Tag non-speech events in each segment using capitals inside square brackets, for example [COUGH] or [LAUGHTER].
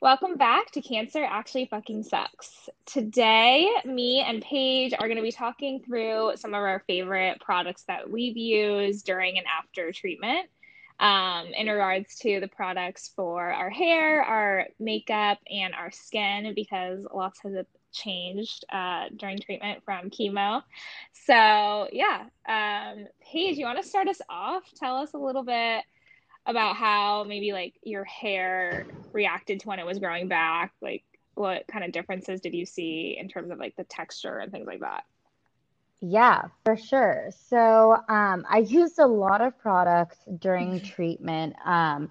Welcome back to Cancer Actually Fucking Sucks. Today, me and Paige are going to be talking through some of our favorite products that we've used during and after treatment um, in regards to the products for our hair, our makeup, and our skin because lots has changed uh, during treatment from chemo. So, yeah, um, Paige, you want to start us off? Tell us a little bit about how maybe like your hair reacted to when it was growing back? Like what kind of differences did you see in terms of like the texture and things like that? Yeah for sure. So um, i used a lot of products during treatment. Um,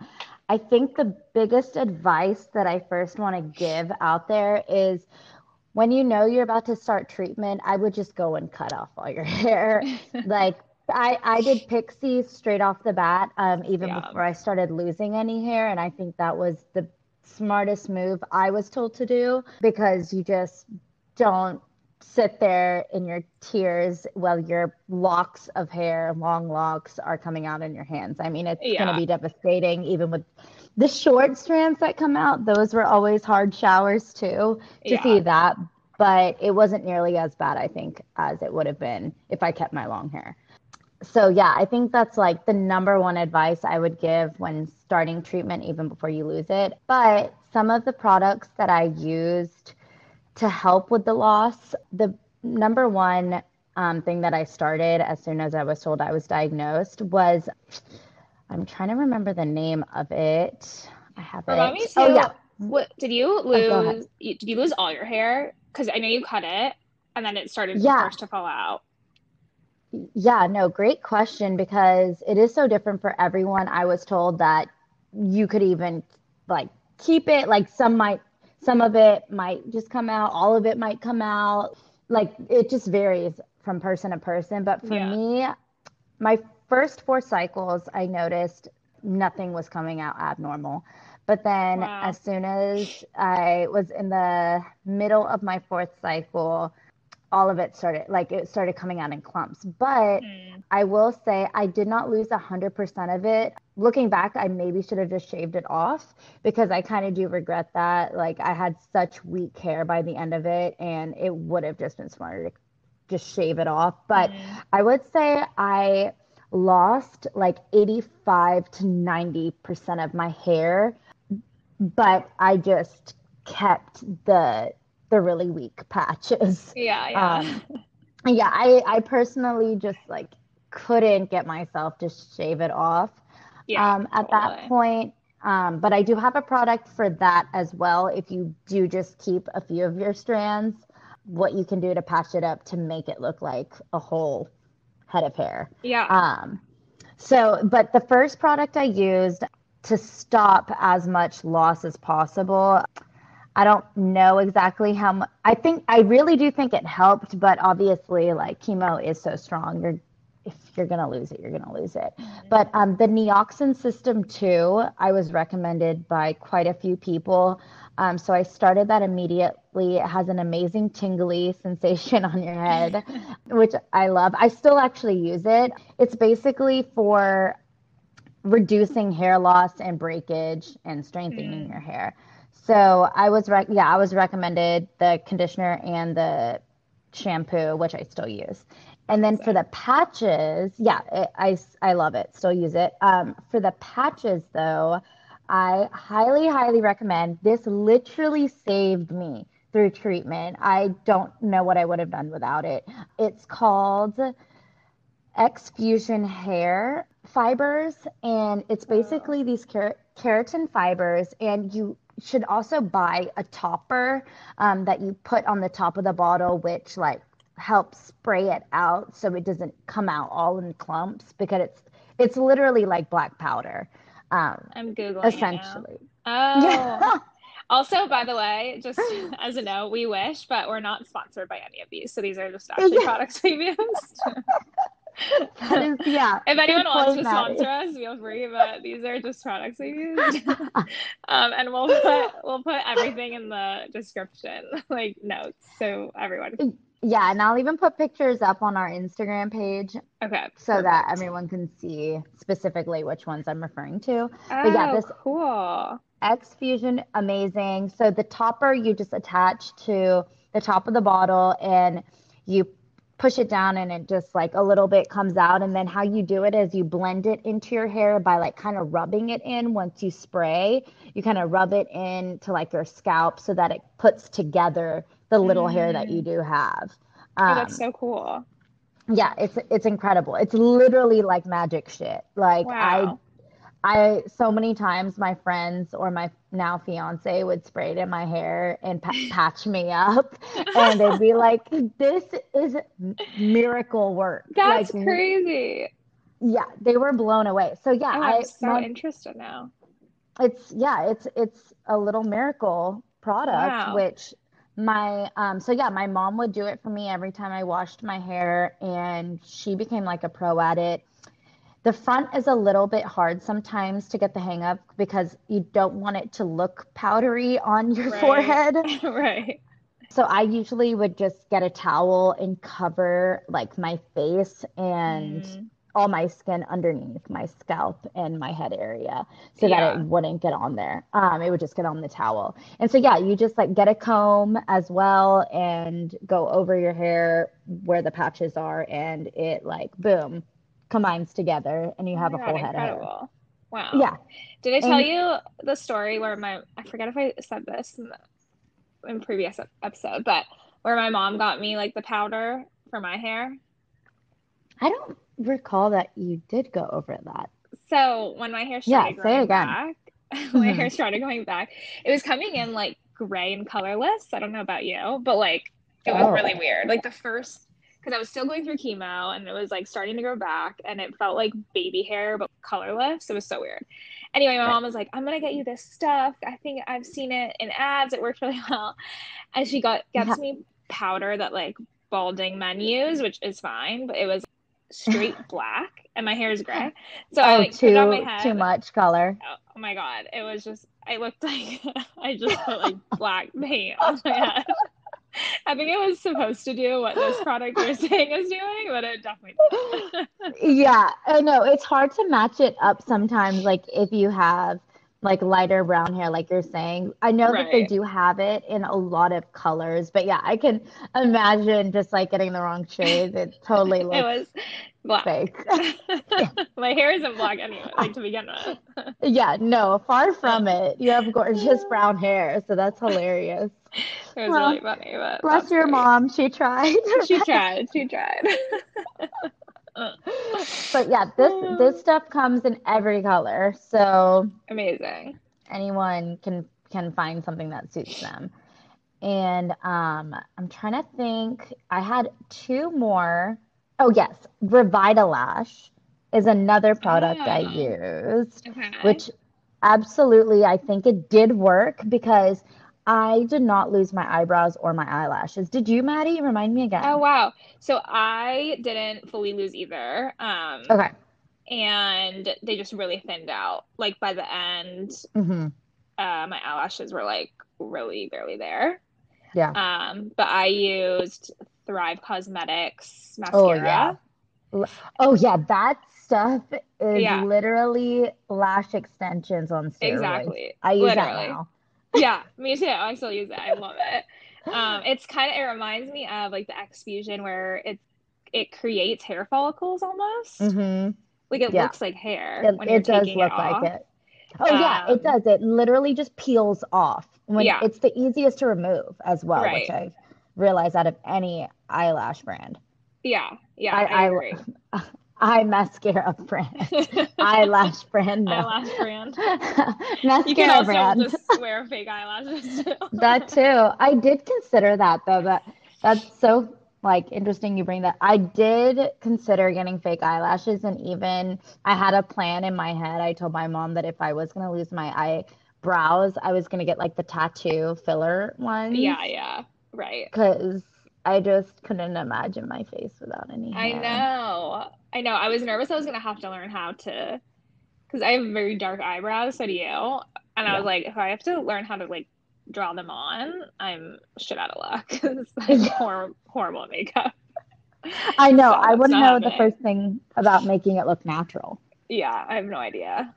i think the biggest advice that i first want to give out there is when you know you're about to start treatment i would just go and cut off all your [LAUGHS] hair. [LAUGHS] Like I, I did pixies straight off the bat, um, even yeah. before I started losing any hair. And I think that was the smartest move I was told to do because you just don't sit there in your tears while your locks of hair, long locks, are coming out in your hands. I mean, it's yeah. going to be devastating, even with the short strands that come out. Those were always hard showers too to yeah. see that. But it wasn't nearly as bad, I think, as it would have been if I kept my long hair so yeah, I think that's like the number one advice I would give when starting treatment, even before you lose it. But some of the products that I used to help with the loss, the number one um, thing that I started as soon as I was told I was diagnosed was I'm trying to remember the name of it. I have Remind it. Me too, oh yeah. What did you oh, lose? Oh, did you lose all your hair? Because I know you cut it and then it started yeah. to fall out. Yeah, no, great question because it is so different for everyone. I was told that you could even like keep it, like some might, some of it might just come out, all of it might come out. Like it just varies from person to person. But for yeah. me, my first four cycles, I noticed nothing was coming out abnormal. But then wow. as soon as I was in the middle of my fourth cycle, all of it started like it started coming out in clumps but mm. i will say i did not lose 100% of it looking back i maybe should have just shaved it off because i kind of do regret that like i had such weak hair by the end of it and it would have just been smarter to just shave it off but mm. i would say i lost like 85 to 90% of my hair but i just kept the the really weak patches. [LAUGHS] Yeah, yeah. Um, yeah, I I personally just like couldn't get myself to shave it off. Yeah, um, at totally. that point. Um, but I do have a product for that as well. If you do just keep a few of your strands, what you can do to patch it up to make it look like a whole head of hair. Yeah. Um, so, but the first product I used to stop as much loss as possible I don't know exactly how much. I think I really do think it helped, but obviously, like chemo is so strong. You're if you're gonna lose it, you're gonna lose it. Mm-hmm. But um, the Nioxin system too, I was recommended by quite a few people. Um, so I started that immediately. It has an amazing tingly [LAUGHS] sensation on your head, [LAUGHS] which I love. I still actually use it. It's basically for reducing hair loss and breakage and strengthening mm. your hair. So I was rec- yeah, I was recommended the conditioner and the shampoo, which I still use. And then for the patches, yeah, it, I I love it. Still use it. Um, for the patches though, I highly highly recommend. This literally saved me through treatment. I don't know what I would have done without it. It's called X Fusion Hair Fibers, and it's basically these ker- keratin fibers, and you should also buy a topper um, that you put on the top of the bottle, which like helps spray it out so it doesn't come out all in clumps because it's it's literally like black powder. Um, I'm googling essentially. Oh. Yeah. [LAUGHS] also, by the way, just [LAUGHS] as a note, we wish, but we're not sponsored by any of these. So these are just [LAUGHS] actually products we've used. That is, yeah. [LAUGHS] if anyone wants to sponsor us, feel free. But these are just products we use, [LAUGHS] um, and we'll put we'll put everything in the description, [LAUGHS] like notes, so everyone Yeah, and I'll even put pictures up on our Instagram page Okay. so that everyone can see specifically which ones I'm referring to. Oh, But yeah, this cool. X Fusion, amazing. So the topper you just attach to the top of the bottle and you push it down and it just like a little bit comes out. And then how you do it is you blend it into your hair by like kind of rubbing it in once you spray. You kind of rub it in to like your scalp so that it puts together the little hair that you Mm. do have. Oh, that's Um, so cool. yeah, it's it's incredible. It's literally like magic shit. Like I I so many times my friends or my now fiance would spray it in my hair and pa [LAUGHS] patch me up, and they'd be like, "This is miracle work." That's Like, crazy. yeah, they were blown away. So yeah, Oh, I I'm so my, interested now. it's yeah, it's it's a little miracle product, Wow. which my um so yeah, my mom would do it for me every time I washed my hair, and she became like a pro at it. The front is a little bit hard sometimes to get the hang of because you don't want it to look powdery on your Right. forehead. [LAUGHS] Right. So I usually would just get a towel and cover like my face and Mm, all my skin underneath my scalp and my head area so that it wouldn't get on there. Um, it would just get on the towel. And so yeah, you just like get a comb as well and go over your hair where the patches are and it like boom combines together and you Oh have my a God, full head of hair. incredible. Wow. Yeah. Did I tell And you the story where my, I forget if I said this in the in previous episode, but where my mom got me like the powder for my hair. I don't recall that you did go over that. So when my hair Yeah, started say it growing again. back, [LAUGHS] my hmm hair started going back, it was coming in like gray and colorless. I don't know about you, but like it was really Oh. weird. Like the first, because I was still going through chemo and it was like starting to grow back and it felt like baby hair but colorless. It was so weird. Anyway, my mom was like, I'm gonna get you this stuff. I think I've seen it in ads. It worked really [LAUGHS] well. And she got Yeah. gets me powder that like balding men use, which is fine, but it was straight [LAUGHS] black and my hair is gray. [LAUGHS] So I Oh, like put it on my too too much color. Oh, oh my God. It was just I looked like I just put like black paint on my head. I think it was supposed to do what this product you're [LAUGHS] saying is doing, but it definitely didn't. [LAUGHS] Yeah, oh, I know it's hard to match it up sometimes, like if you have like lighter brown hair, like you're saying. I know that they do have it in a lot of colors, but yeah, I can imagine just like getting the wrong shade. It totally [LAUGHS] It was black. fake. [LAUGHS] Yeah. My hair isn't black anyway, like to begin with. [LAUGHS] Yeah, no, far from it. You have gorgeous brown hair, so that's hilarious. It was Well, really funny, but bless your great. mom. She tried She tried. She tried. But yeah, this this stuff comes in every color, so Amazing. anyone can can find something that suits them. And um, I'm trying to think. I had two more. Oh yes, Revitalash is another product I Oh, used, okay. which absolutely I think it did work because I did not lose my eyebrows or my eyelashes. Did you, Maddie? Remind me again. Oh wow. So I didn't fully lose either. Um, Okay. and they just really thinned out. Like by the end, hmm uh, my eyelashes were like really barely there. Yeah. Um, but I used Thrive Cosmetics mascara. Oh yeah. Oh yeah, that stuff is Yeah, literally lash extensions on steroids. exactly. I use that now. Yeah, me too. I still use it. I love it. Um, it's kind of it reminds me of like the X Fusion where it it creates hair follicles almost. hmm Like it Yeah, looks like hair it, when you're it does taking it look like it. Oh yeah, it Um, does. It literally just peels off when yeah, it's the easiest to remove as well, which. I've realized out of any eyelash brand. Yeah, yeah, I I I agree. [LAUGHS] eye mascara brand, [LAUGHS] eyelash brand, no. Eyelash brand. [LAUGHS] mascara You can also brand. just wear fake eyelashes [LAUGHS] too. That too. I did consider that though. That that's so like interesting you bring that. I did consider getting fake eyelashes and even I had a plan in my head. I told my mom that if I was gonna lose my eyebrows, I was gonna get like the tattoo filler ones Yeah, yeah, right. because I just couldn't imagine my face without any I know. I know. I was nervous I was gonna have to learn how to, because I have very dark eyebrows, so do you. And I was like, if I have to learn how to like draw them on, I'm shit out of luck. [LAUGHS] it's [LAUGHS] like hor- horrible makeup. [LAUGHS] I know. So I wouldn't know happening. the first thing about making it look natural. Yeah, I have no idea.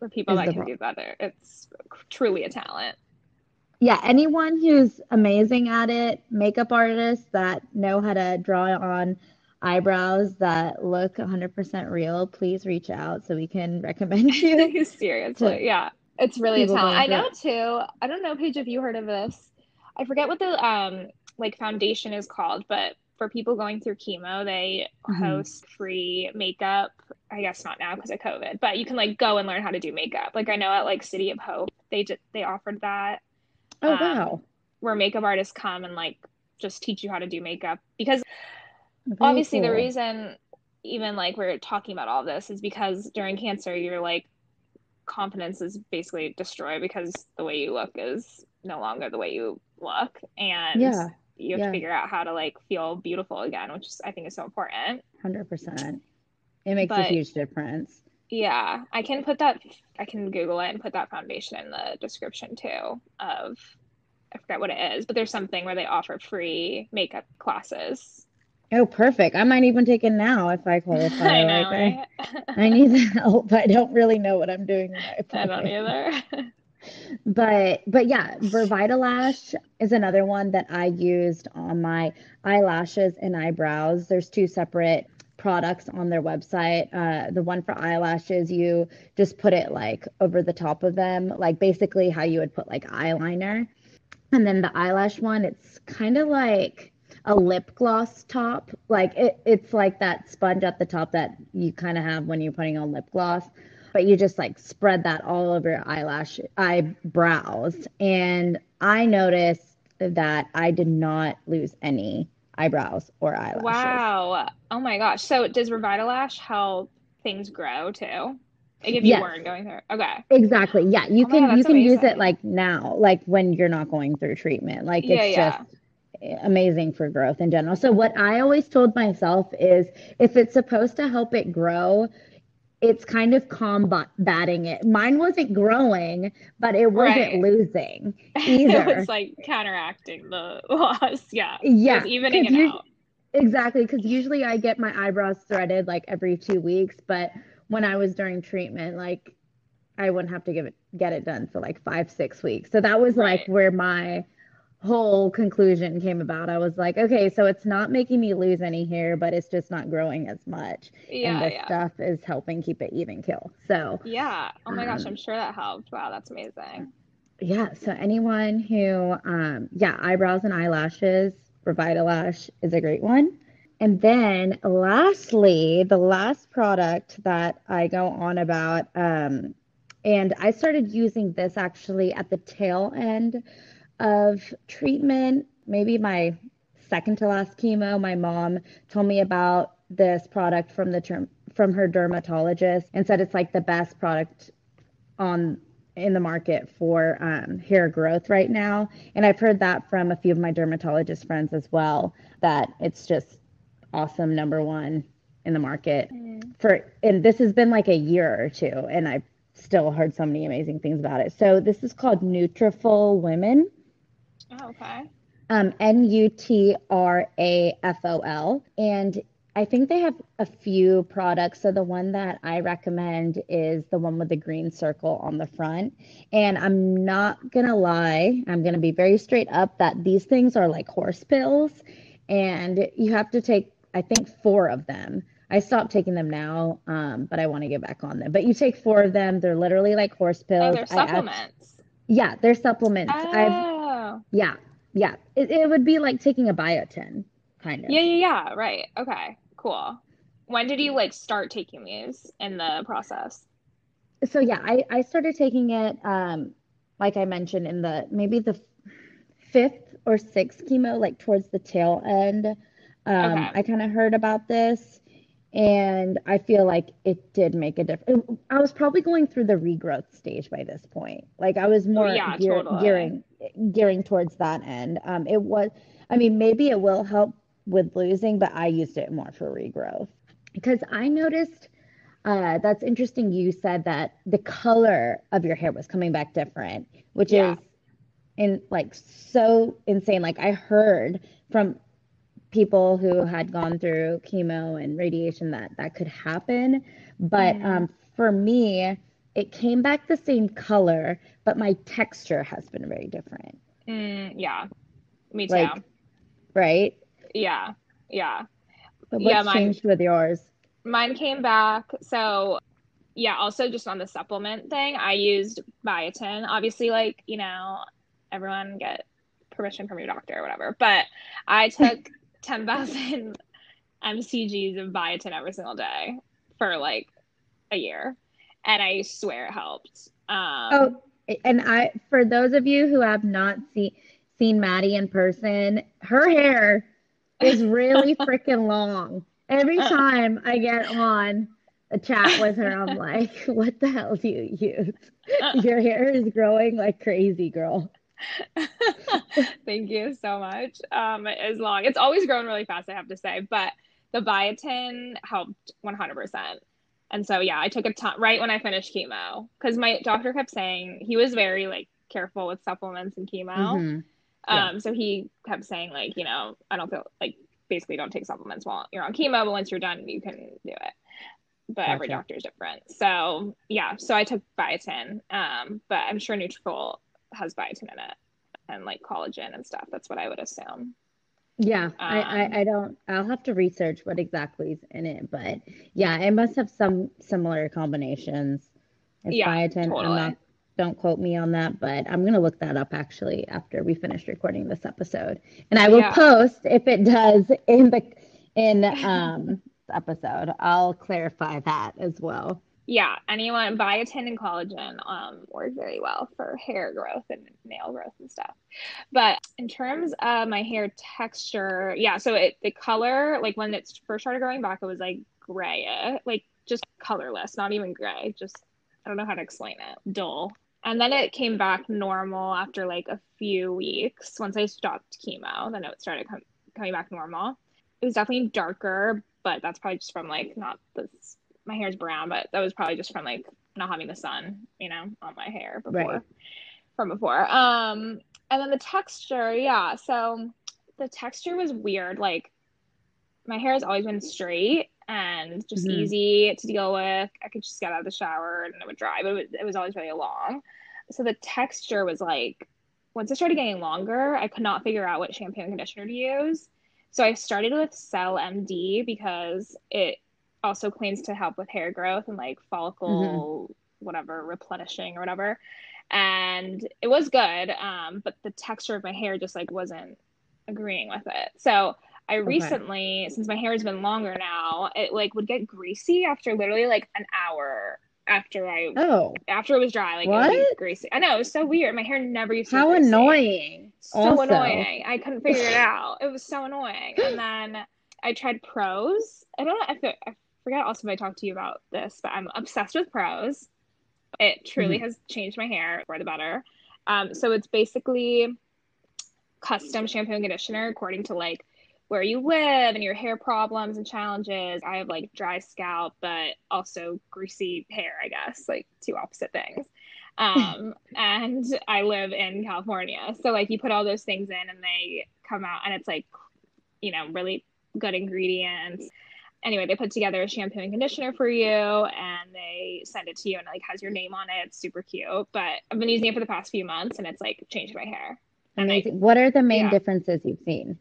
The people Is that can problem. do better, it's truly a talent. Yeah, anyone who's amazing at it, makeup artists that know how to draw on eyebrows that look 100% real, please reach out so we can [LAUGHS] recommend you. [LAUGHS] Seriously, yeah. It's really a talent. I know too. I don't know, Paige, if you heard of this. I forget what the um like foundation is called, but for people going through chemo, they mm-hmm. host free makeup. I guess not now because of COVID, but you can like go and learn how to do makeup. Like I know at like City of Hope, they just they offered that. Oh um, wow! Where makeup artists come and like just teach you how to do makeup because Very obviously cool. the reason even like we're talking about all this is because during cancer you're like confidence is basically destroyed because the way you look is no longer the way you look and yeah you have yeah. to figure out how to like feel beautiful again, which is, I think is so important. Hundred percent. It makes but, a huge difference. Yeah, I can put that. I can Google it and put that foundation in the description too. Of I forget what it is, but there's something where they offer free makeup classes. Oh, perfect! I might even take it now if I qualify. [LAUGHS] I know. Right? I, I need [LAUGHS] help. I don't really know what I'm doing. I don't either. [LAUGHS] but but yeah Revitalash is another one that i used on my eyelashes and eyebrows there's two separate products on their website. Uh, the one for eyelashes you just put it like over the top of them like basically how you would put like eyeliner. And then the eyelash one it's kind of like a lip gloss top. Like it, it's like that sponge at the top that you kind of have when you're putting on lip gloss. But you just like spread that all over your eyelash eyebrows. And i noticed that i did not lose any eyebrows or eyelashes. Wow. Oh my gosh. So does revitalash help things grow too? Like if you yes. weren't going through okay. Exactly. Yeah you oh can God, you can amazing. use it like now like when you're not going through treatment. Like it's yeah, just amazing for growth in general. So what I always told myself is if it's supposed to help it grow, it's kind of combating it. Mine wasn't growing, but it wasn't right. losing [LAUGHS] either. it was like counteracting the [LAUGHS] loss. Yeah. Yeah. evening it you, out. Exactly. Because usually I get my eyebrows threaded like every two weeks, but when I was during treatment, like I wouldn't have to give it get it done for like five, six weeks. So that was right. like where my whole conclusion came about. I was like, okay, so it's not making me lose any hair, but it's just not growing as much. Yeah, and this yeah. stuff is helping keep it even kill. So yeah. Oh my um, gosh, I'm sure that helped. Wow, that's amazing. Yeah. So anyone who, um, yeah, eyebrows and eyelashes, Revitalash is a great one. And then lastly, the last product that I go on about, um, and I started using this actually at the tail end of treatment, maybe my second to last chemo, my mom told me about this product from the term from her dermatologist and said it's like the best product on in the market for um, hair growth right now. And I've heard that from a few of my dermatologist friends as well that it's just awesome number one in the market mm. for and this has been like a year or two and I've still heard so many amazing things about it. So this is called Nutrafol Women Oh, okay. Um, N U T R A F O L. And I think they have a few products. So the one that I recommend is the one with the green circle on the front. And I'm not going to lie, I'm going to be very straight up that these things are like horse pills. And you have to take, I think, four of them. I stopped taking them now, um, but I want to get back on them. But you take four of them. They're literally like horse pills. Oh, they're supplements. yeah, they're supplements. Oh. I've yeah. Yeah. It, it would be like taking a biotin, kind of. Yeah, yeah, yeah. Right. Okay. Cool. When did you like start taking these in the process? So yeah, I, I started taking it um like I mentioned in the maybe the fifth or sixth chemo, like towards the tail end. Um, okay. I kind of heard about this and I feel like it did make a difference. I was probably going through the regrowth stage by this point. Like I was more yeah, gear, totally. gearing gearing towards that end. Um, it was, I mean, maybe it will help with losing, but I used it more for regrowth because I noticed. Uh, that's interesting. You said that the color of your hair was coming back different, which yeah. is in like so insane. Like I heard from people who had gone through chemo and radiation that that could happen. But um, for me, it came back the same color, but my texture has been very different, Mm, yeah. Me too. Like, right? yeah. Yeah. But Yeah, mine- changed with yours? Mine came back. So, yeah, also just on the supplement thing, I used biotin. Obviously, like, you know, everyone get permission from your doctor or whatever. But I [LAUGHS] took 10,000 [LAUGHS] mcgs of biotin every single day for like a year. And I swear it helped. Um, Oh, and I for those of you who have not seen seen Maddie in person, her hair is really [LAUGHS] freaking long. Every time I get on a chat with her, I'm like, [LAUGHS] what the hell do you use? Your hair is growing like crazy, girl. [LAUGHS] Thank you so much. Um, as long it's always grown really fast, I have to say, but the biotin helped 100%. And so yeah, I took a ton right when I finished chemo because my doctor kept saying he was very like careful with supplements and chemo. Mhm. Yeah. Um, so he kept saying like, you know, I don't feel like basically don't take supplements while you're on chemo, but once you're done, you can do it. But every doctor is different. So yeah, so I took biotin. Um, but I'm sure Nutrafol has biotin in it and like collagen and stuff. That's what I would assume. Yeah, I, Um, I, I don't, I'll have to research what exactly is in it, but yeah, it must have some similar combinations. It's Yeah, biotin. I'm totally. not, don't quote me on that, but I'm gonna look that up actually after we finish recording this episode. And I will Yeah. post if it does in the in um episode. I'll clarify that as well. Yeah, anyone biotin and collagen um work very well for hair growth and nail growth and stuff. But in terms of my hair texture, yeah, so it the color, like when it first started growing back, it was like gray, like just colorless, not even gray, just I don't know how to explain it, dull. And then it came back normal after like a few weeks. Once I stopped chemo, then it started com- coming back normal. It was definitely darker, but that's probably just from like not this my hair is brown, but that was probably just from like not having the sun, you know, on my hair before Right. from before. Um, and then the texture, yeah. So the texture was weird. Like my hair has always been straight and just Mhm. easy to deal with. I could just get out of the shower and it would dry, but it was, it was always really long. So the texture was like, once it started getting longer, I could not figure out what shampoo and conditioner to use. So I started with Cell MD because it also claims to help with hair growth and like follicle whatever replenishing or whatever. And it was good, um, but the texture of my hair just like wasn't agreeing with it. So I recently, since my hair has been longer now, it like would get greasy after literally like an hour after I Oh, after it was dry. Like it would be greasy. I know it was so weird. My hair never used to. be how greasy. annoying. So Also. annoying. I couldn't figure it out. It was so annoying. And then I tried Prose. I don't know if it, I forget also if I talked to you about this, but I'm obsessed with Prose. It truly has changed my hair for the better. Um, so it's basically custom shampoo and conditioner according to like where you live and your hair problems and challenges. I have like dry scalp, but also greasy hair, I guess, like two opposite things. Um, [LAUGHS] and I live in California. So like you put all those things in and they come out and it's like, you know, really good ingredients. Anyway, they put together a shampoo and conditioner for you and they send it to you and it like has your name on it. It's super cute. But I've been using it for the past few months and it's like changed my hair. And I, Amazing. What are the main Yeah. differences you've seen?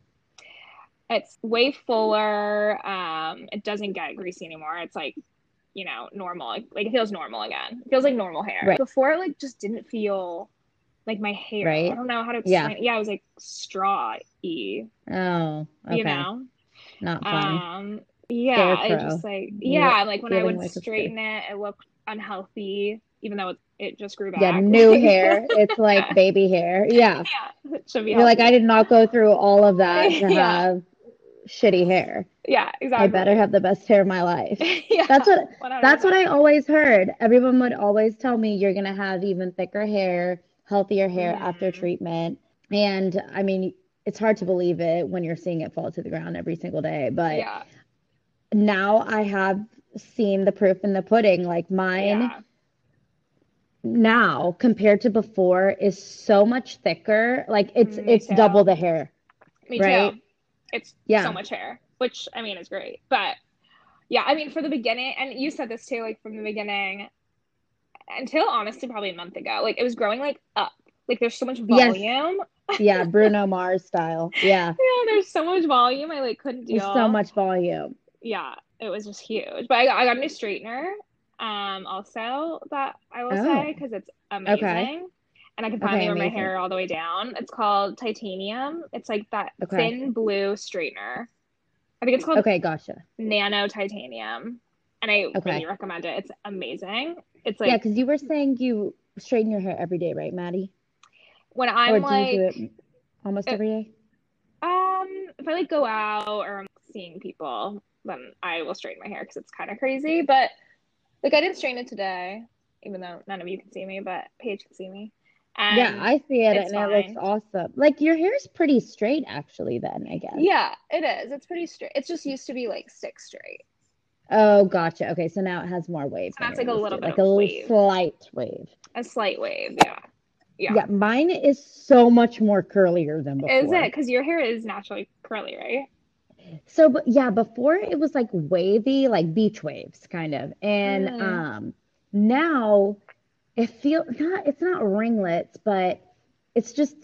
it's way fuller. Um, it doesn't get greasy anymore. It's like, you know, normal. Like, like it feels normal again. It feels like normal hair. Right. Before it like just didn't feel like my hair. Right. I don't know how to Yeah. explain. Yeah, it was like straw y, Oh, okay. you know? Not fun. Um yeah, Scarecrow. just like yeah, like when I would like straighten it, it looked unhealthy, even though it, it just grew back. yeah, new [LAUGHS] hair. It's like baby hair. Yeah. yeah, it should be You're like. I did not go through all of that [LAUGHS] to Yeah. have shitty hair. yeah, exactly. I better have the best hair of my life. [LAUGHS] yeah, That's what 100%. that's what I always heard. Everyone would always tell me you're gonna have even thicker hair, healthier hair after Mhm. treatment. And I mean, it's hard to believe it when you're seeing it fall to the ground every single day. But yeah, now I have seen the proof in the pudding. Like mine yeah. now compared to before is so much thicker. Like it's mm, Me it's too. double the hair. Me Right? too. It's Yeah. so much hair, which I mean is great. But yeah, I mean for the beginning, and you said this too, like from the beginning until honestly probably a month ago, like it was growing like up. Like there's so much Yes. volume. Yeah, [LAUGHS] Bruno Mars style. Yeah. Yeah, there's so much volume. I like couldn't There's deal. so much volume. Yeah, it was just huge. But I got, I got a new straightener, um, also that I will Oh. say because it's amazing. And I can finally Okay, wear my hair all the way down. It's called titanium. It's like that Okay. thin blue straightener. I think it's called Okay, gotcha. nano titanium and i Okay. really recommend it it's amazing it's like Yeah, because you were saying you straighten your hair every day, right, Maddie? when i'm do like you do it almost Uh, every day? um if i like go out or i'm seeing people then i will straighten my hair because it's kind of crazy but like i didn't straighten it today even though none of you can see me but paige can see me and yeah, I see it and it looks awesome. Like your hair's pretty straight actually then, I guess. yeah it is it's pretty straight it's just used to be like stick straight Oh, gotcha. Okay, so now it has more waves. So that's like a little bit like a wave. slight wave. a slight wave yeah yeah, Yeah, mine is so much more curlier than before. is it because your hair is naturally curly right So, but yeah, before it was like wavy, like beach waves kind of. And Mm. um now it feels not it's not ringlets, but it's just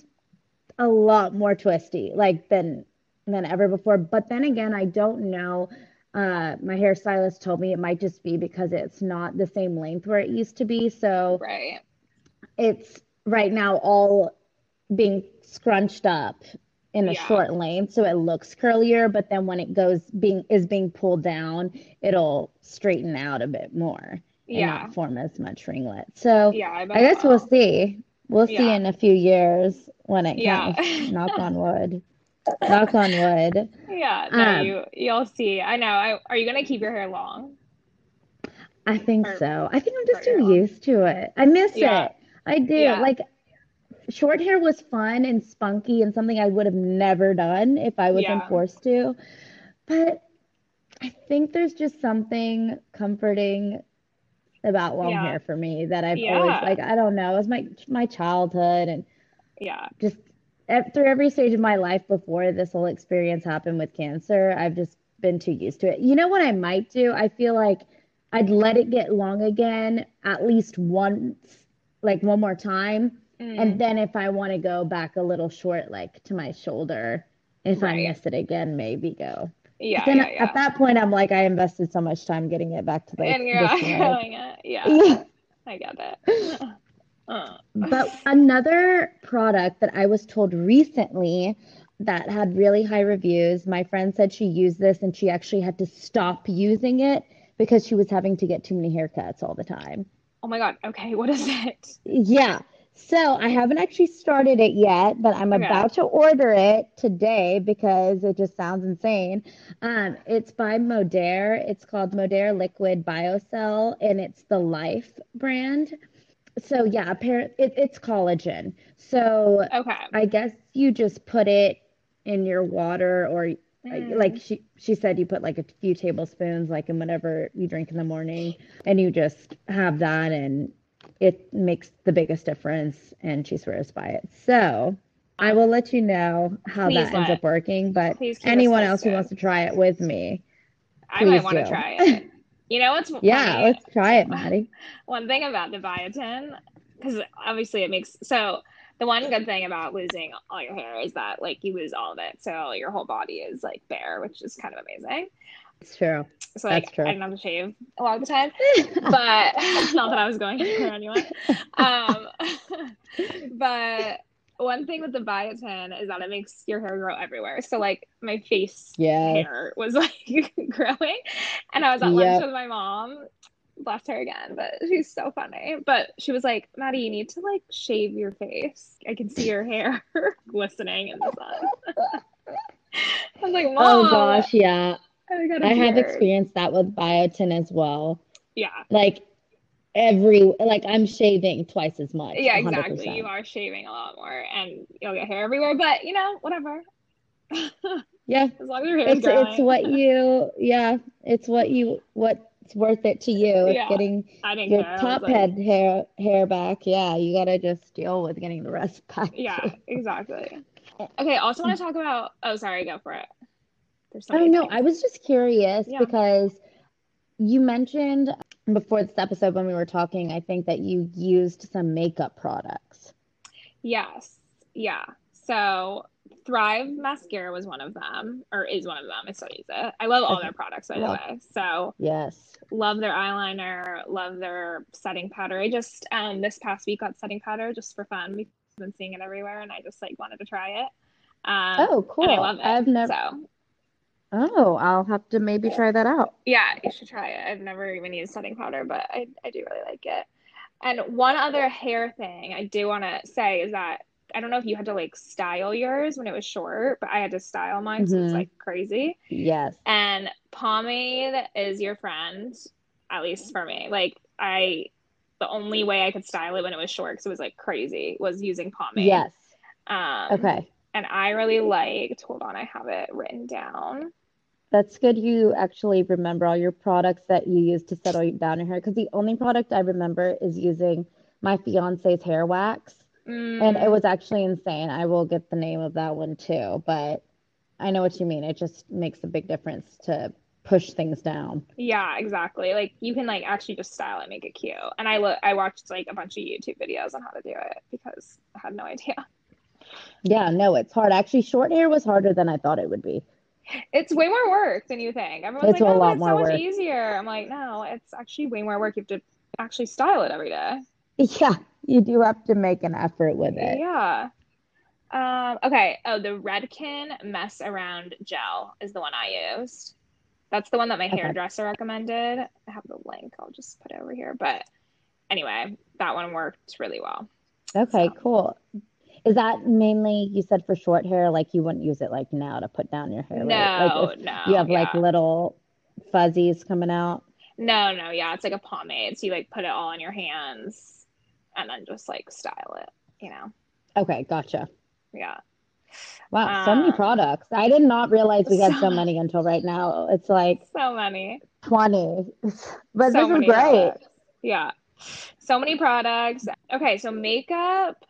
a lot more twisty like than than ever before. But then again, I don't know. Uh my hairstylist told me it might just be because it's not the same length where it used to be. So right it's right now all being scrunched up in a Yeah. short length so it looks curlier but then when it goes being is being pulled down it'll straighten out a bit more and yeah not form as much ringlet so yeah I, bet i it guess we'll see we'll see in a few years when it Yeah. comes [LAUGHS] knock on wood knock on wood Yeah, no, Um, you you'll see. I know. I, are you gonna keep your hair long? i think Or- so i think i'm just too used to it i miss Yeah. it i do Yeah. like short hair was fun and spunky and something I would have never done if I wasn't Yeah. forced to. But I think there's just something comforting about long Yeah. hair for me that I've Yeah. always like I don't know, it was my my childhood and Yeah, just through every stage of my life before this whole experience happened with cancer, I've just been too used to it. You know what I might do? I feel like I'd let it get long again at least once, like one more time. Mm, And then if I want to go back a little short, like to my shoulder, if I miss it again, maybe go. yeah, Then yeah, yeah. at that point, I'm like, I invested so much time getting it back to like and you're this not it. [LAUGHS] Yeah, Yeah. [LAUGHS] I get it. Uh, But another product that I was told recently that had really high reviews, my friend said she used this and she actually had to stop using it because she was having to get too many haircuts all the time. oh my God. Okay, what is it? Yeah. So I haven't actually started it yet, but I'm Okay. about to order it today because it just sounds insane. Um, it's by Modere. It's called Modere Liquid Biocell, and it's the Life brand. So yeah, apparent it, it's collagen. So Okay. I guess you just put it in your water or Mm. like she she said you put like a few tablespoons like in whatever you drink in the morning and you just have that and it makes the biggest difference and she swears by it. So I will let you know how Please that ends up working, but please keep us anyone else who wants to try it with me, I might want to try [LAUGHS] it. You know what's yeah, funny? let's try it, Maddie. [LAUGHS] One thing about the biotin, because obviously it makes so the one good thing about losing all your hair is that like you lose all of it, so your whole body is like bare, which is kind of amazing. It's true. So like That's true. I didn't have to shave a lot of the time, [LAUGHS] but [LAUGHS] not that I was going anywhere anyway. Um, [LAUGHS] but one thing with the biotin is that it makes your hair grow everywhere. So like my face yeah. hair was like growing, and I was at lunch Yep. with my mom. Bless her again, but she's so funny. But she was like, Maddie, you need to like shave your face. I can see your hair glistening in the sun. I was like, Mom, Oh gosh, yeah. I, I have experienced that with biotin as well. Yeah, Like every like I'm shaving twice as much. yeah, 100%. exactly. You are shaving a lot more, and you'll get hair everywhere. But you know, whatever. [LAUGHS] Yeah. as long as your hair It's it's what you yeah, it's what you what's worth it to you. It's Yeah. getting I didn't your care. Top like- head hair hair back. Yeah, you gotta just deal with getting the rest [LAUGHS] back. Yeah, exactly. [LAUGHS] Okay, also want to talk about. Oh, sorry, go for it. There's many no, things. I was just curious Yeah. because you mentioned before this episode when we were talking, I think that you used some makeup products. Yes. Yeah. So Thrive mascara was one of them, or is one of them. I still use it. I love all Okay. their products, by the way. So Yes. love their eyeliner, love their setting powder. I just um this past week got setting powder just for fun because I've been seeing it everywhere, and I just like wanted to try it. Um, Oh, cool. I love it. I've never. So Oh, I'll have to maybe try that out. yeah, you should try it. I've never even used setting powder, but I I do really like it. And one other hair thing I do want to say is that I don't know if you had to like style yours when it was short, but I had to style mine, so it's Mhm. like crazy. Yes. And pomade is your friend, at least for me. Like I, the only way I could style it when it was short, because it was like crazy, was using pomade. Yes. Um, Okay. And I really liked. Hold on, I have it written down. That's good you actually remember all your products that you use to settle down your hair. Because the only product I remember is using my fiance's hair wax. And it Mm, was actually insane. I will get the name of that one too, but I know what you mean. It just makes a big difference to push things down. yeah, exactly. Like you can like actually just style it, make it cute. And I look, I watched like a bunch of YouTube videos on how to do it because I had no idea. Yeah, no, it's hard. Actually, short hair was harder than I thought it would be. It's way more work than you think. Everyone's It's like, a oh, lot it's more so much easier. I'm like, no, it's actually way more work. You have to actually style it every day. Yeah, you do have to make an effort with it. Yeah. Um, okay. Oh, the Redken Mess Around Gel is the one I used. That's the one that my Okay. hairdresser recommended. I have the link. I'll just put it over here. But anyway, that one worked really well. Okay, So- cool. Is that mainly you said for short hair, like you wouldn't use it like now to put down your hair, right? Like No, no, you have like little fuzzies coming out. No, no, yeah. It's like a pomade. So you like put it all on your hands and then just like style it, you know? Okay, gotcha. Yeah. Wow, so many Um, products. I did not realize we had so so many until right now. It's [LAUGHS] like So many. 20. [LAUGHS] But so this is great. products. Yeah. So many products. Okay, so makeup.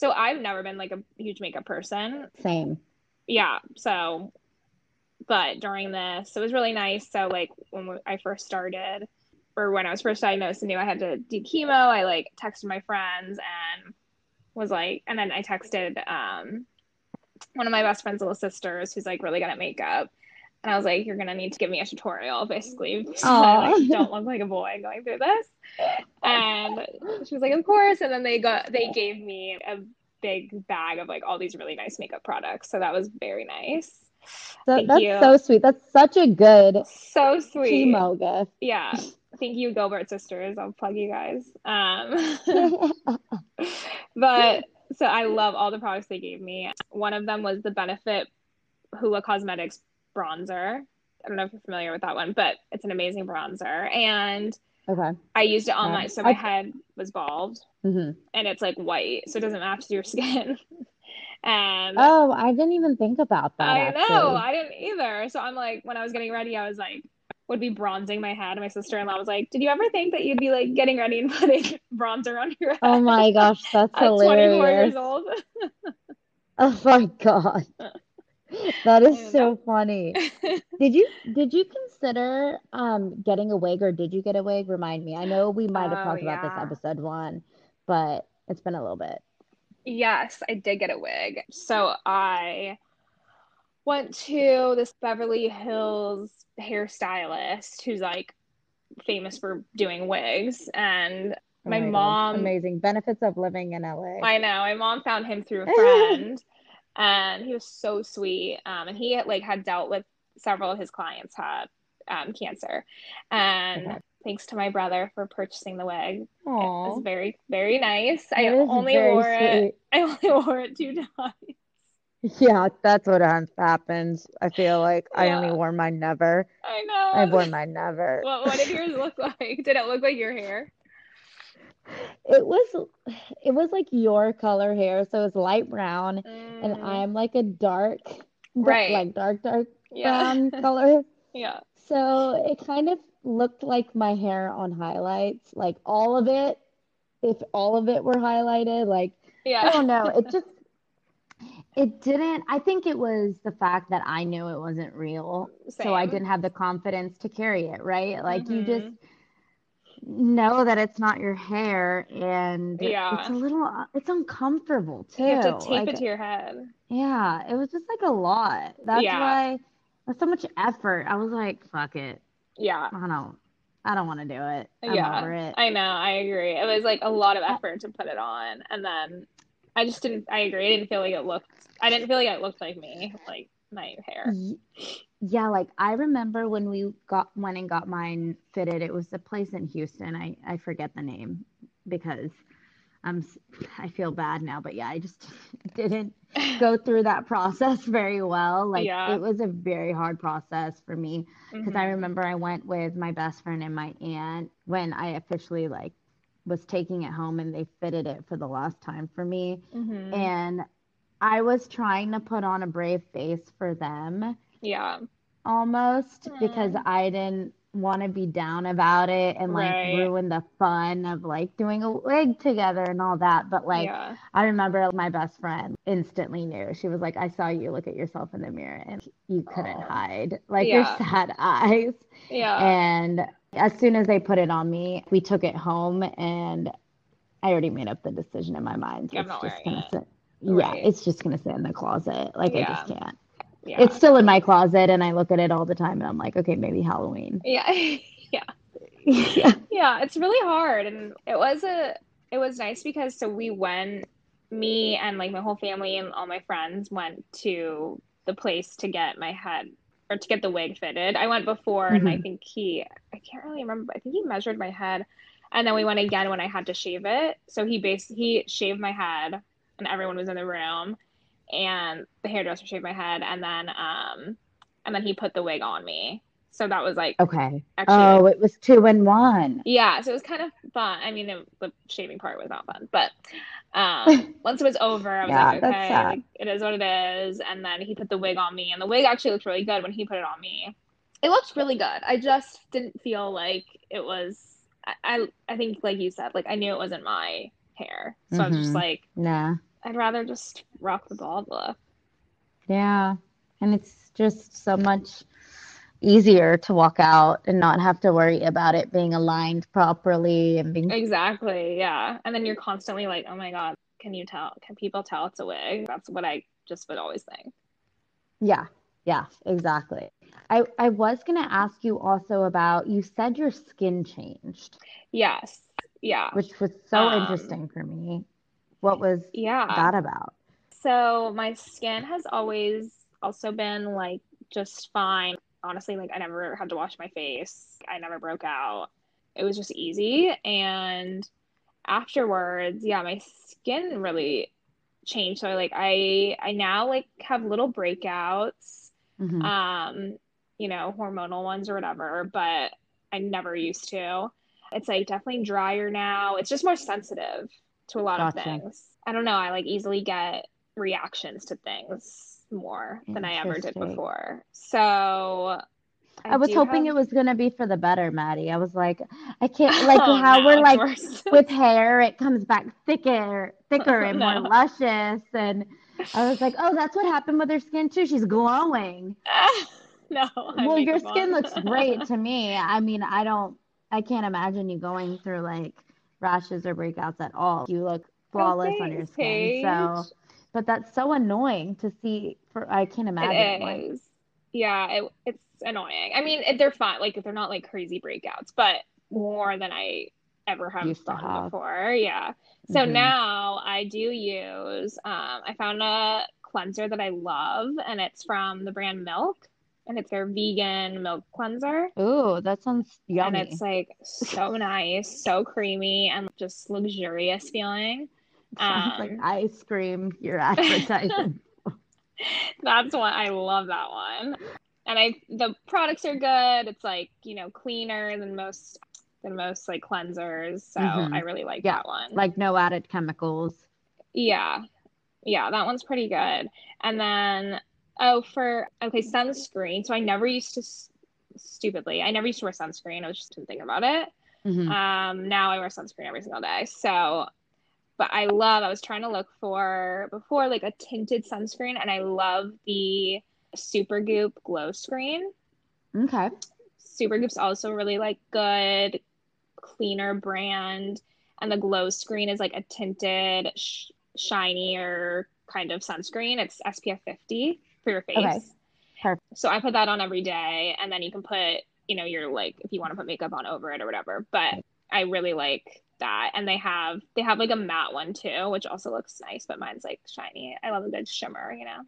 So I've never been like a huge makeup person. Same. Yeah. So, but during this, it was really nice. So, like when I first started, or when I was first diagnosed and knew I had to do chemo, I like texted my friends and was like, and then I texted um one of my best friend's little sisters who's like really good at makeup. And I was like, you're gonna need to give me a tutorial, basically, [LAUGHS] so I like don't look like a boy going through this. And she was like, of course. And then they got they gave me a big bag of like all these really nice makeup products. So that was very nice. So Thank that's you. so sweet. That's such a good So sweet. chemo gift. Yeah. Thank you, Gilbert Sisters. I'll plug you guys. Um, [LAUGHS] but so I love all the products they gave me. One of them was the Benefit Hoola Cosmetics bronzer. I don't know if you're familiar with that one, but it's an amazing bronzer. And Okay. I used it on my so my I- head was bald hmm and it's like white, so it doesn't match your [LAUGHS] skin. and Oh, I didn't even think about that I actually. know, I didn't either. So I'm like, when I was getting ready, I was like, would be bronzing my head. And my sister-in-law was like, "Did you ever think that you'd be like getting ready and [LAUGHS] putting bronzer on your head?" Oh my gosh, that's [LAUGHS] at 24 years hilarious. old. Oh my God. [LAUGHS] That is so funny. [LAUGHS] Did you did you consider um getting a wig or did you get a wig? Remind me. I know we might have Oh, talked about this episode one, but it's been a little bit. Yes, I did get a wig. So I went to this Beverly Hills hairstylist who's like famous for doing wigs. And Oh my God. mom, Amazing. Benefits of living in LA. I know, my mom found him through a [LAUGHS] friend, and he was so sweet. Um, and he had, like had dealt with several of his clients had um, cancer, and Okay. thanks to my brother for purchasing the wig. It was very, very nice. I only wore it. [LAUGHS] I only wore it two times. Yeah, that's what ha- happens. I feel like I only wore mine never. I know. I wore mine never. What, what did yours look [LAUGHS] like? Did it look like your hair? It was it was like your color hair, so it was light brown, and Mm, I'm like a dark, [LAUGHS] Right. like dark dark yeah, brown [LAUGHS] color. yeah, So it kind of looked like my hair on highlights, like all of it. If all of it were highlighted, like Yeah. I don't know, it [LAUGHS] just it didn't. I think it was the fact that I knew it wasn't real, so I didn't have the confidence to carry it, right? Like you just Mhm. Know that it's not your hair, and Yeah. it's a little, it's uncomfortable too. You have to tape Like, it to your head. yeah, it was just like a lot. That's Yeah. why with so much effort, I was like, fuck it. Yeah. I don't, I don't want to do it. I'm yeah. it. I know. I agree. It was like a lot of uh, effort to put it on. And then I just didn't, I agree. I didn't feel like it looked, I didn't feel like it looked like me, like my hair. Yeah, like I remember when we got went and got mine fitted. It was a place in Houston. I I forget the name because I'm I feel bad now, but yeah, I just [LAUGHS] didn't [LAUGHS] go through that process very well. Like Yeah. it was a very hard process for me because I Mhm. remember I went with my best friend and my aunt when I officially like was taking it home and they fitted it for the last time for me. Mhm. And I was trying to put on a brave face for them Yeah. almost because Mm. I didn't want to be down about it and like Right. ruin the fun of like doing a wig together and all that. But like Yeah. I remember my best friend instantly knew. She was like, I saw you look at yourself in the mirror and you couldn't Aw. hide like your sad [LAUGHS] eyes. Yeah. And as soon as they put it on me, we took it home and I already made up the decision in my mind. I'm It's just gonna it. sit. Yeah, it's just gonna sit in the closet. Like I just can't. Yeah. It's still in my closet and I look at it all the time and I'm like, okay, maybe Halloween. yeah. [LAUGHS] yeah. [LAUGHS] yeah. Yeah, it's really hard and it was a it was nice because so we went me and like my whole family and all my friends went to the place to get my head or to get the wig fitted. I went before and I Mhm. think he I can't really remember, I think he measured my head and then we went again when I had to shave it. So he bas he shaved my head and everyone was in the room and the hairdresser shaved my head and then um and then he put the wig on me. So that was like Okay. actually Oh, it was two and one. yeah, so it was kind of fun. I mean, it, the shaving part was not fun, but um, [LAUGHS] once it was over, I was Yeah, like, okay, like, it is what it is. And then he put the wig on me, and the wig actually looked really good when he put it on me. It looked really good. I just didn't feel like it was. I, I, I think, like you said, like I knew it wasn't my hair, so I was just Mhm. like, Nah. I'd rather just rock the bald look. Yeah. And it's just so much easier to walk out and not have to worry about it being aligned properly and being Exactly, yeah. And then you're constantly like, oh my God, can you tell? Can people tell it's a wig? That's what I just would always think. Yeah, yeah, exactly. I, I was gonna ask you also about you said your skin changed, Yes. Yeah. which was so Um, interesting for me. What was Yeah. that about? So my skin has always also been like just fine. Honestly, like I never had to wash my face. I never broke out. It was just easy. And afterwards, yeah, my skin really changed. So like I I now like have little breakouts. Mhm. um, you know, hormonal ones or whatever, but I never used to. It's like definitely drier now. It's just more sensitive to a lot Gotcha. of things. I don't know. I like easily get reactions to things more than I ever did before. So I was hoping have- it was gonna be for the better, Maddie. I was like, I can't like Oh, how no, we're like worse. [LAUGHS] with hair, it comes back thicker, thicker and No. more luscious. And I was like, oh, that's what happened with her skin too. She's glowing. [LAUGHS] no. I Well, your skin looks great to [LAUGHS] me. I mean, I don't, I can't imagine you going through like rashes or breakouts at all. You look flawless on your skin. So, but that's so annoying to see. For I can't imagine. It like. Yeah, it, it's annoying. I mean, they're fine. Like they're not like crazy breakouts, but more than I ever have Used to done have. before. Yeah. So Mhm. now I do use. Um, I found a cleanser that I love, and it's from the brand Milk, and it's their vegan milk cleanser. Ooh, that sounds yummy. And it's like so nice, so creamy, and just luxurious feeling. Sounds like um, ice cream you're advertising. [LAUGHS] [LAUGHS] That's one I love that one. And I the products are good. It's like, you know, cleaner than most than most like cleansers. So Mhm. I really like Yeah, that one. like no added chemicals. yeah. Yeah, that one's pretty good. And then oh for okay, sunscreen. So I never used to stupidly. I never used to wear sunscreen. I was just thinking about it. Mhm. Um, now I wear sunscreen every single day. So, but I love, I was trying to look for before like a tinted sunscreen, and I love the Supergoop Glow Screen. Okay. Supergoop's also really like good, cleaner brand, and the Glow Screen is like a tinted, sh- shinier kind of sunscreen. It's SPF 50 for your face. Okay. Perfect. So I put that on every day, and then you can put, you know, your like if you want to put makeup on over it or whatever. But I really like that, and they have they have like a matte one too, which also looks nice. But mine's like shiny. I love a good shimmer, you know.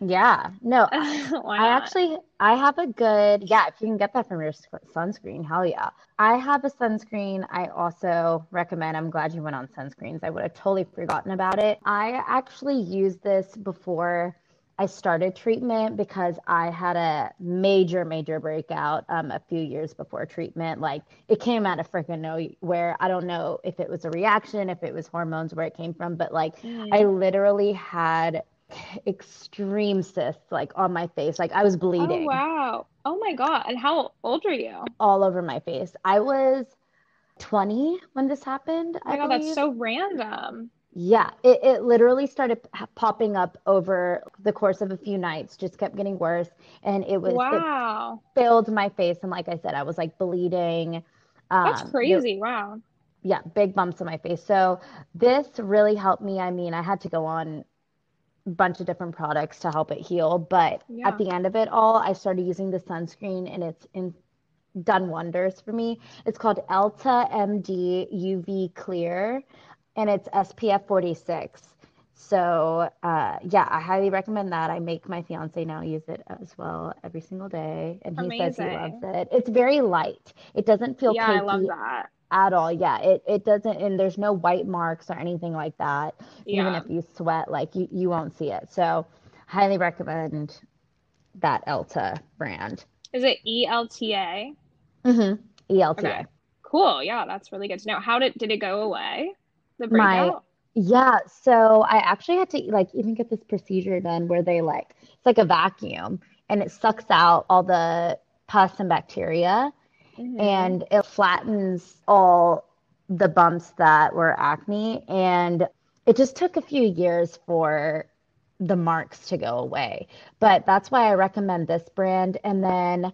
Yeah. No, [LAUGHS] I actually I have a good yeah, if you can get that from your sunscreen, hell yeah. I have a sunscreen I also recommend. I'm glad you went on sunscreens. I would have totally forgotten about it. I actually used this before I started treatment because I had a major, major breakout um, a few years before treatment. Like it came out of freaking nowhere. I don't know if it was a reaction, if it was hormones, where it came from, but like Mm. I literally had extreme cysts like on my face. Like I was Oh bleeding wow. Oh my god. And how old are you? Oh all over my face. I was 20 when this happened, Oh my I god, that's so random. Yeah, it, it literally started p- popping up over the course of a few nights, just kept getting worse. And it was, it filled my face. And like I said, I was like bleeding. That's Um, there- crazy. Wow. yeah, big bumps on my face. So this really helped me. I mean, I had to go on a bunch of different products to help it heal, but Yeah. at the end of it all, I started using the sunscreen and it's in done wonders for me. It's called EltaMD UV Clear and it's SPF 46. So, uh, yeah, I highly recommend that. I make my fiance now use it as well every single day, and he says he loves it. It's very light. It doesn't feel Yeah, I love that. at all. Yeah, it, it doesn't, and there's no white marks or anything like that. Even if you sweat, like you, you won't see it. So, highly recommend that Elta brand. Is it E ELTA? Mm-hmm. ELTA. Okay. Cool. Yeah, that's really good to know. How did did it go away? The My? Yeah, so I actually had to like even get this procedure done where they like it's like a vacuum and it sucks out all the pus and bacteria Mhm. and it flattens all the bumps that were acne and it just took a few years for the marks to go away. But that's why I recommend this brand and then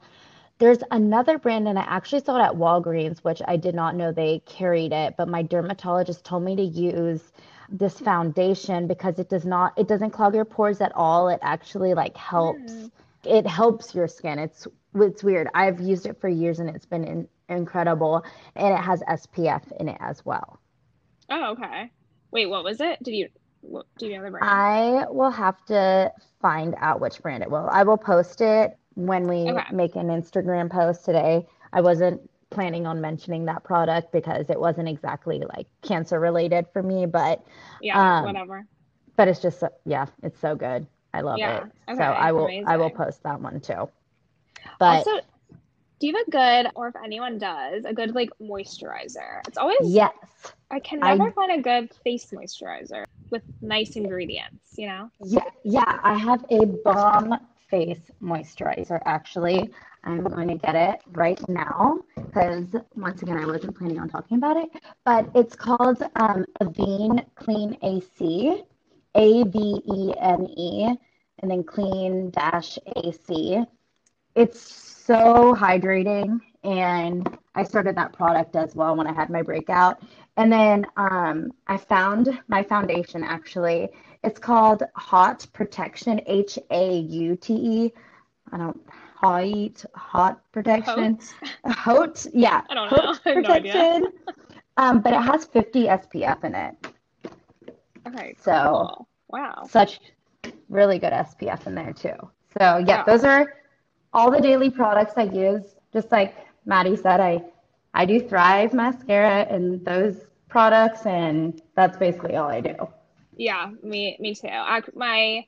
there's another brand, and I actually saw it at Walgreens, which I did not know they carried it, but my dermatologist told me to use this foundation because it does not, it doesn't clog your pores at all. It actually like helps. Hmm. It helps your skin. It's it's weird. I've used it for years and it's been in, incredible, and it has SPF in it as well. Oh, okay. Wait, what was it? Did you do you know the brand? I will have to find out which brand it will. I will post it when we Okay. make an Instagram post today. I wasn't planning on mentioning that product because it wasn't exactly like cancer related for me, but Yeah, um, whatever. but it's just yeah, it's so good. I love Yeah, it. So I will I will post that one too. But Also, do you have a good, or if anyone does, a good like moisturizer? It's always yes, I can I- never find a good face moisturizer with nice ingredients, you know? yeah, yeah, I have a bomb face moisturizer actually. I'm going to get it right now because once again I wasn't planning on talking about it, but it's called um, Avene Clean AC, A V E N E, and then Clean Dash AC. It's so hydrating, and I started that product as well when I had my breakout. And then um, I found my foundation actually. It's called Hot Protection, H A U T E. I don't Hot Hot Protection. Hot, yeah. I don't know. Hot [LAUGHS] I have no idea. Protection. Um, but it has 50 SPF in it. Okay, So- cool. Wow. Such really good SPF in there too. So yeah, Wow. those are all the daily products I use. Just like Maddie said, I I do Thrive mascara and those products, and that's basically all I do. Yeah, me me too. I, my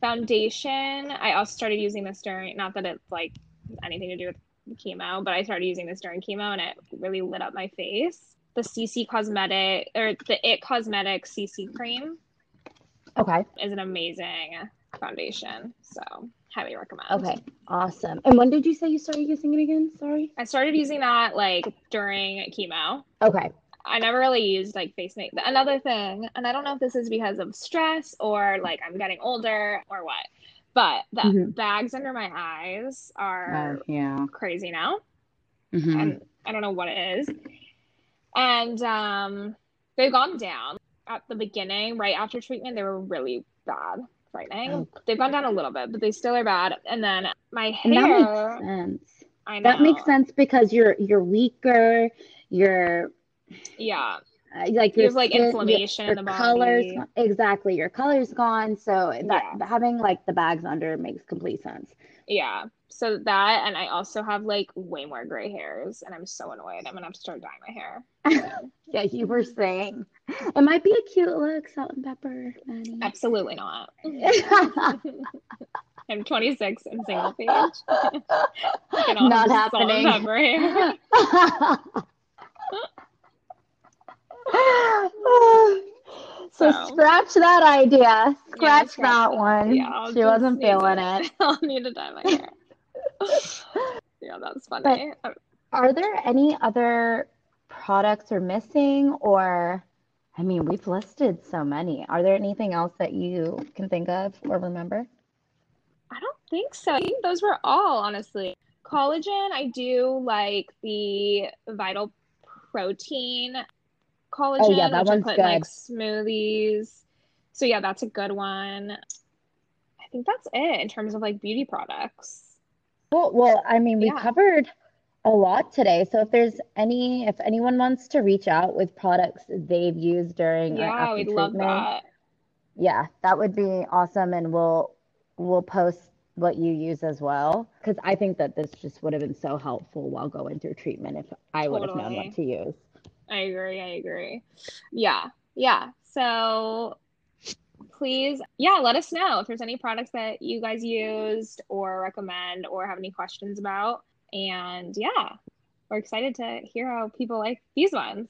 foundation, I also started using this during, not that it's like anything to do with chemo, but I started using this during chemo and it really lit up my face. The CC Cosmetic or the It Cosmetics CC cream Okay. is an amazing foundation. So highly recommend. Okay, awesome. And when did you say you started using it again? Sorry. I started using that like during chemo. Okay. I never really used like face make. Another thing, and I don't know if this is because of stress or like I'm getting older or what, but the Mhm. bags under my eyes are Oh, yeah. crazy now. Mhm. and I don't know what it is. And um, they've gone down at the beginning, right after treatment. They were really bad, frightening. Oh. They've gone down a little bit, but they still are bad. And then my And that makes sense. I know, That makes sense because you're you're weaker. You're Yeah, uh, like you your have like skin- inflammation your, in the colors body. exactly your color's gone so that Yeah. having like the bags under makes complete sense Yeah, so that, and I also have like way more gray hairs, and I'm so annoyed. I'm gonna have to start dyeing my hair. [LAUGHS] yeah you were saying it might be a cute look salt and pepper Maddie. Absolutely not. [LAUGHS] I'm 26 and single page. [LAUGHS] I can all Not have salt and happening. [LAUGHS] so So. scratch that idea scratch scratch that one Yeah, I'll she wasn't feeling to- it [LAUGHS] I'll need to dye my hair. [LAUGHS] yeah, that's funny. Uh, Are there any other products we're missing or I mean, we've listed so many. Are there anything else that you can think of or remember? I don't think so. I think those were all, honestly. Collagen, I do like the Vital Protein collagen, Oh, yeah, that one's put in like smoothies. So yeah, that's a good one. I think that's it in terms of like beauty products. Well, well, I mean, we Yeah. covered a lot today. So if there's any, if anyone wants to reach out with products they've used during or Yeah, after we'd love treatment, that. yeah, that would be awesome. And we'll we'll post what you use as well. Because I think that this just would have been so helpful while going through treatment if I would have known what to use. I agree. I agree. Yeah. Yeah. So please, yeah, let us know if there's any products that you guys used or recommend or have any questions about. And yeah, we're excited to hear how people like these ones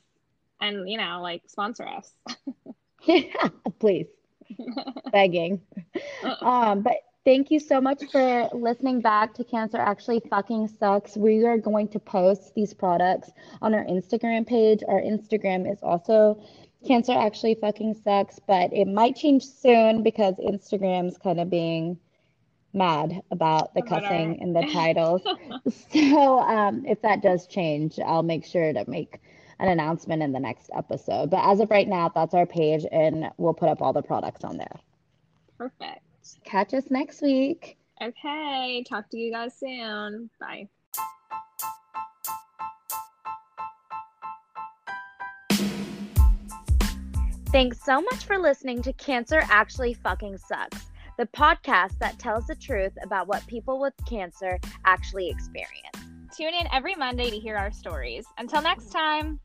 and, you know, like sponsor us. Yeah, [LAUGHS] [LAUGHS] please. [LAUGHS] Begging. Um, but thank you so much for listening back to Cancer Actually Fucking Sucks. We are going to post these products on our Instagram page. Our Instagram is also Cancer Actually Fucking Sucks, but it might change soon because Instagram's kind of being mad about the cussing in the [LAUGHS] titles. [LAUGHS] So um, if that does change, I'll make sure to make an announcement in the next episode. But as of right now, that's our page, and we'll put up all the products on there. Perfect. Catch us next week. Okay. Talk to you guys soon. Bye. Thanks so much for listening to Cancer Actually Fucking Sucks, the podcast that tells the truth about what people with cancer actually experience. Tune in every Monday to hear our stories. Until next time.